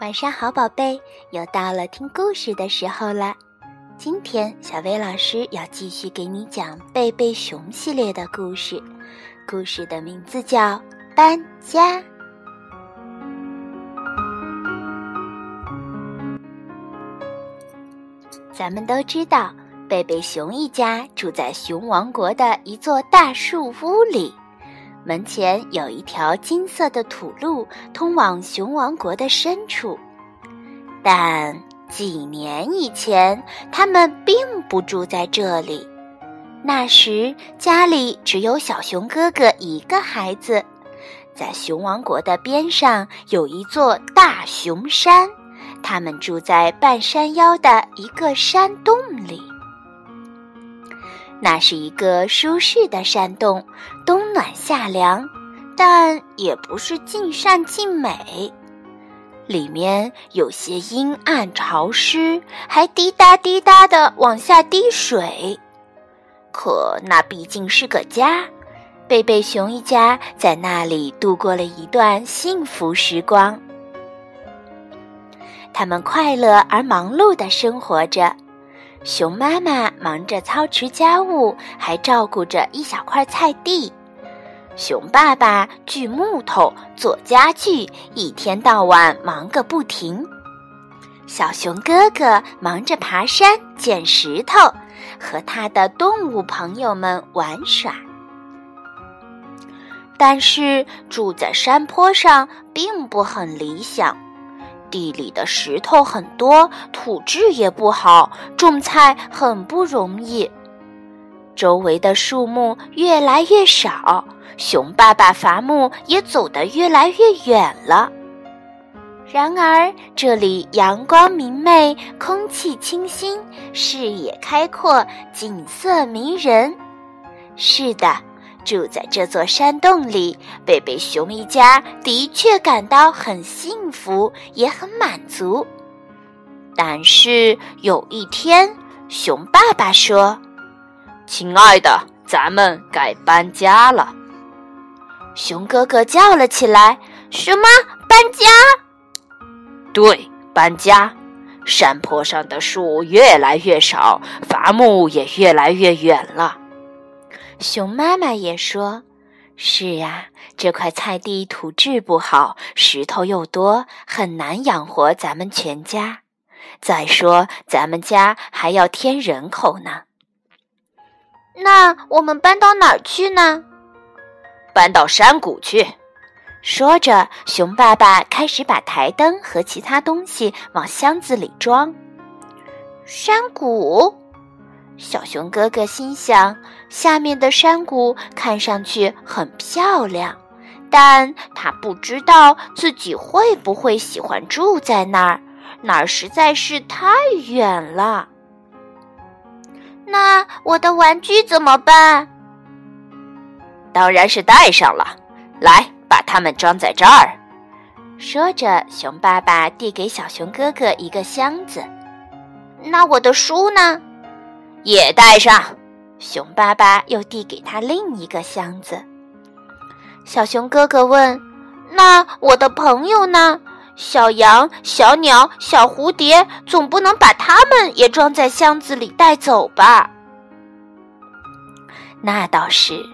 晚上好，宝贝，又到了听故事的时候了。今天小薇老师要继续给你讲贝贝熊系列的故事，故事的名字叫《搬家》。咱们都知道，贝贝熊一家住在熊王国的一座大树屋里。门前有一条金色的土路，通往熊王国的深处。但几年以前，他们并不住在这里。那时家里只有小熊哥哥一个孩子。在熊王国的边上有一座大熊山，他们住在半山腰的一个山洞里。那是一个舒适的山洞，冬暖夏凉，但也不是尽善尽美。里面有些阴暗潮湿，还滴答滴答的往下滴水。可那毕竟是个家，贝贝熊一家在那里度过了一段幸福时光。他们快乐而忙碌的生活着。熊妈妈忙着操持家务，还照顾着一小块菜地。熊爸爸锯木头做家具，一天到晚忙个不停。小熊哥哥忙着爬山捡石头，和他的动物朋友们玩耍。但是住在山坡上并不很理想。地里的石头很多，土质也不好，种菜很不容易。周围的树木越来越少，熊爸爸伐木也走得越来越远了。然而，这里阳光明媚，空气清新，视野开阔，景色迷人。是的。住在这座山洞里，贝贝熊一家的确感到很幸福，也很满足。但是有一天，熊爸爸说：“亲爱的，咱们该搬家了。”熊哥哥叫了起来：“什么搬家？”“对，搬家。山坡上的树越来越少，伐木也越来越远了。”熊妈妈也说：“是啊，这块菜地土质不好，石头又多，很难养活咱们全家。再说，咱们家还要添人口呢。那我们搬到哪儿去呢？搬到山谷去。”说着，熊爸爸开始把台灯和其他东西往箱子里装。山谷。小熊哥哥心想：“下面的山谷看上去很漂亮，但他不知道自己会不会喜欢住在那儿，那儿实在是太远了。”那我的玩具怎么办？当然是带上了。来，把它们装在这儿。说着，熊爸爸递给小熊哥哥一个箱子。那我的书呢？也带上，熊爸爸又递给他另一个箱子。小熊哥哥问：“那我的朋友呢？小羊、小鸟、小蝴蝶，总不能把它们也装在箱子里带走吧？”那倒是。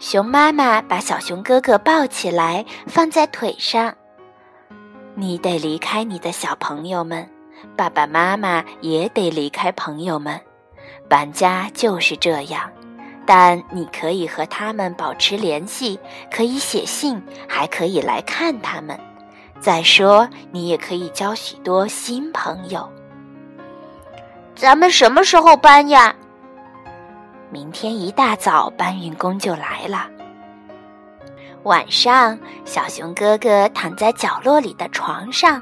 熊妈妈把小熊哥哥抱起来，放在腿上。你得离开你的小朋友们，爸爸妈妈也得离开朋友们。搬家就是这样，但你可以和他们保持联系，可以写信，还可以来看他们。再说，你也可以交许多新朋友。咱们什么时候搬呀？明天一大早，搬运工就来了。晚上，小熊哥哥躺在角落里的床上，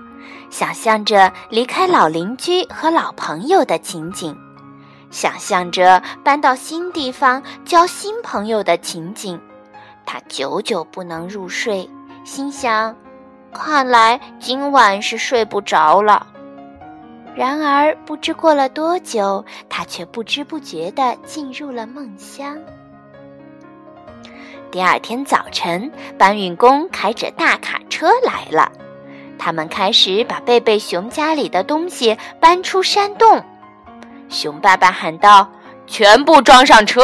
想象着离开老邻居和老朋友的情景。想象着搬到新地方、交新朋友的情景，他久久不能入睡，心想：看来今晚是睡不着了。然而，不知过了多久，他却不知不觉地进入了梦乡。第二天早晨，搬运工开着大卡车来了。他们开始把贝贝熊家里的东西搬出山洞。熊爸爸喊道：“全部装上车！”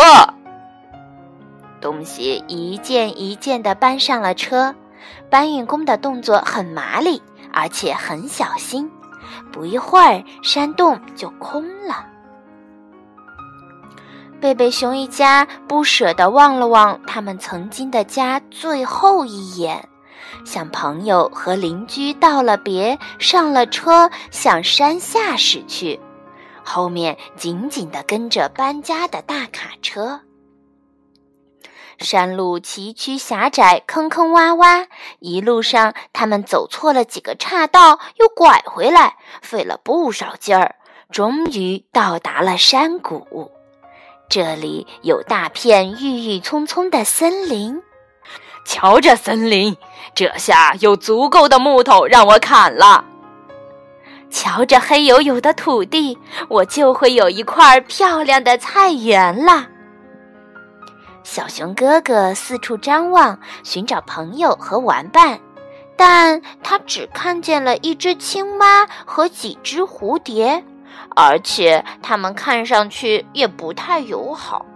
东西一件一件地搬上了车。搬运工的动作很麻利，而且很小心。不一会儿，山洞就空了。贝贝熊一家不舍得望了望他们曾经的家最后一眼，向朋友和邻居道了别，上了车，向山下驶去。后面紧紧地跟着搬家的大卡车。山路崎岖狭窄，坑坑洼洼，一路上他们走错了几个岔道，又拐回来，费了不少劲儿，终于到达了山谷。这里有大片郁郁葱葱的森林，瞧这森林，这下有足够的木头让我砍了。瞧着黑黝黝的土地，我就会有一块漂亮的菜园了。小熊哥哥四处张望，寻找朋友和玩伴，但他只看见了一只青蛙和几只蝴蝶。而且他们看上去也不太友好。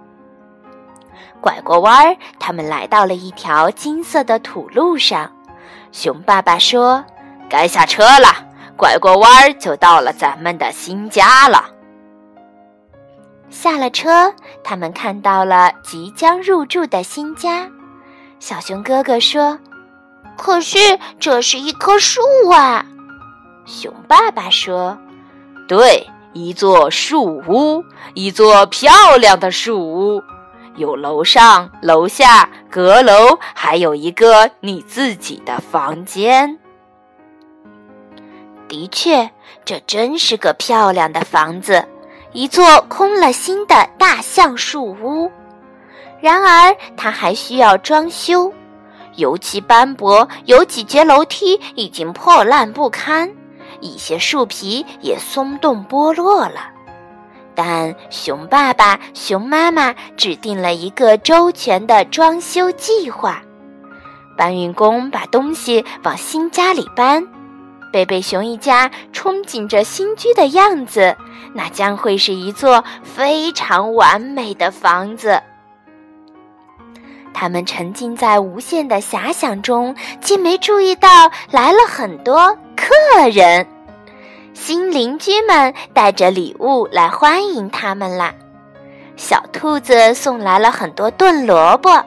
拐过弯儿，他们来到了一条金色的土路上。熊爸爸说：“该下车了，拐过弯儿就到了咱们的新家了。”下了车，他们看到了即将入住的新家。小熊哥哥说：“可是这是一棵树啊！”熊爸爸说：“对。”一座树屋，一座漂亮的树屋，有楼上、楼下、阁楼，还有一个你自己的房间。的确，这真是个漂亮的房子，一座空了心的大橡树屋。然而，它还需要装修，油漆斑驳，有几节楼梯已经破烂不堪。一些树皮也松动剥落了，但熊爸爸、熊妈妈制定了一个周全的装修计划。搬运工把东西往新家里搬，贝贝熊一家憧憬着新居的样子，那将会是一座非常完美的房子。他们沉浸在无限的遐想中，竟没注意到来了很多。客人，新邻居们带着礼物来欢迎他们啦。小兔子送来了很多炖萝卜，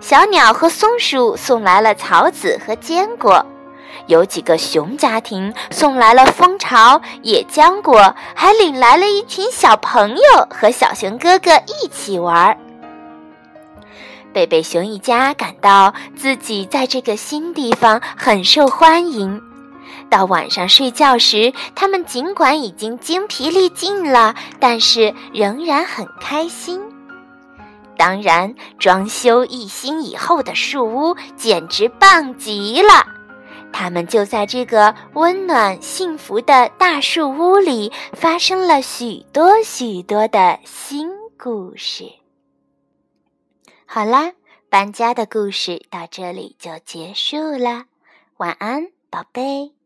小鸟和松鼠送来了草籽和坚果，有几个熊家庭送来了蜂巢、野浆果，还领来了一群小朋友和小熊哥哥一起玩。贝贝熊一家感到自己在这个新地方很受欢迎。到晚上睡觉时，他们尽管已经精疲力尽了，但是仍然很开心。当然，装修一新以后的树屋简直棒极了。他们就在这个温暖幸福的大树屋里，发生了许多许多的新故事。好啦，搬家的故事到这里就结束了。晚安，宝贝。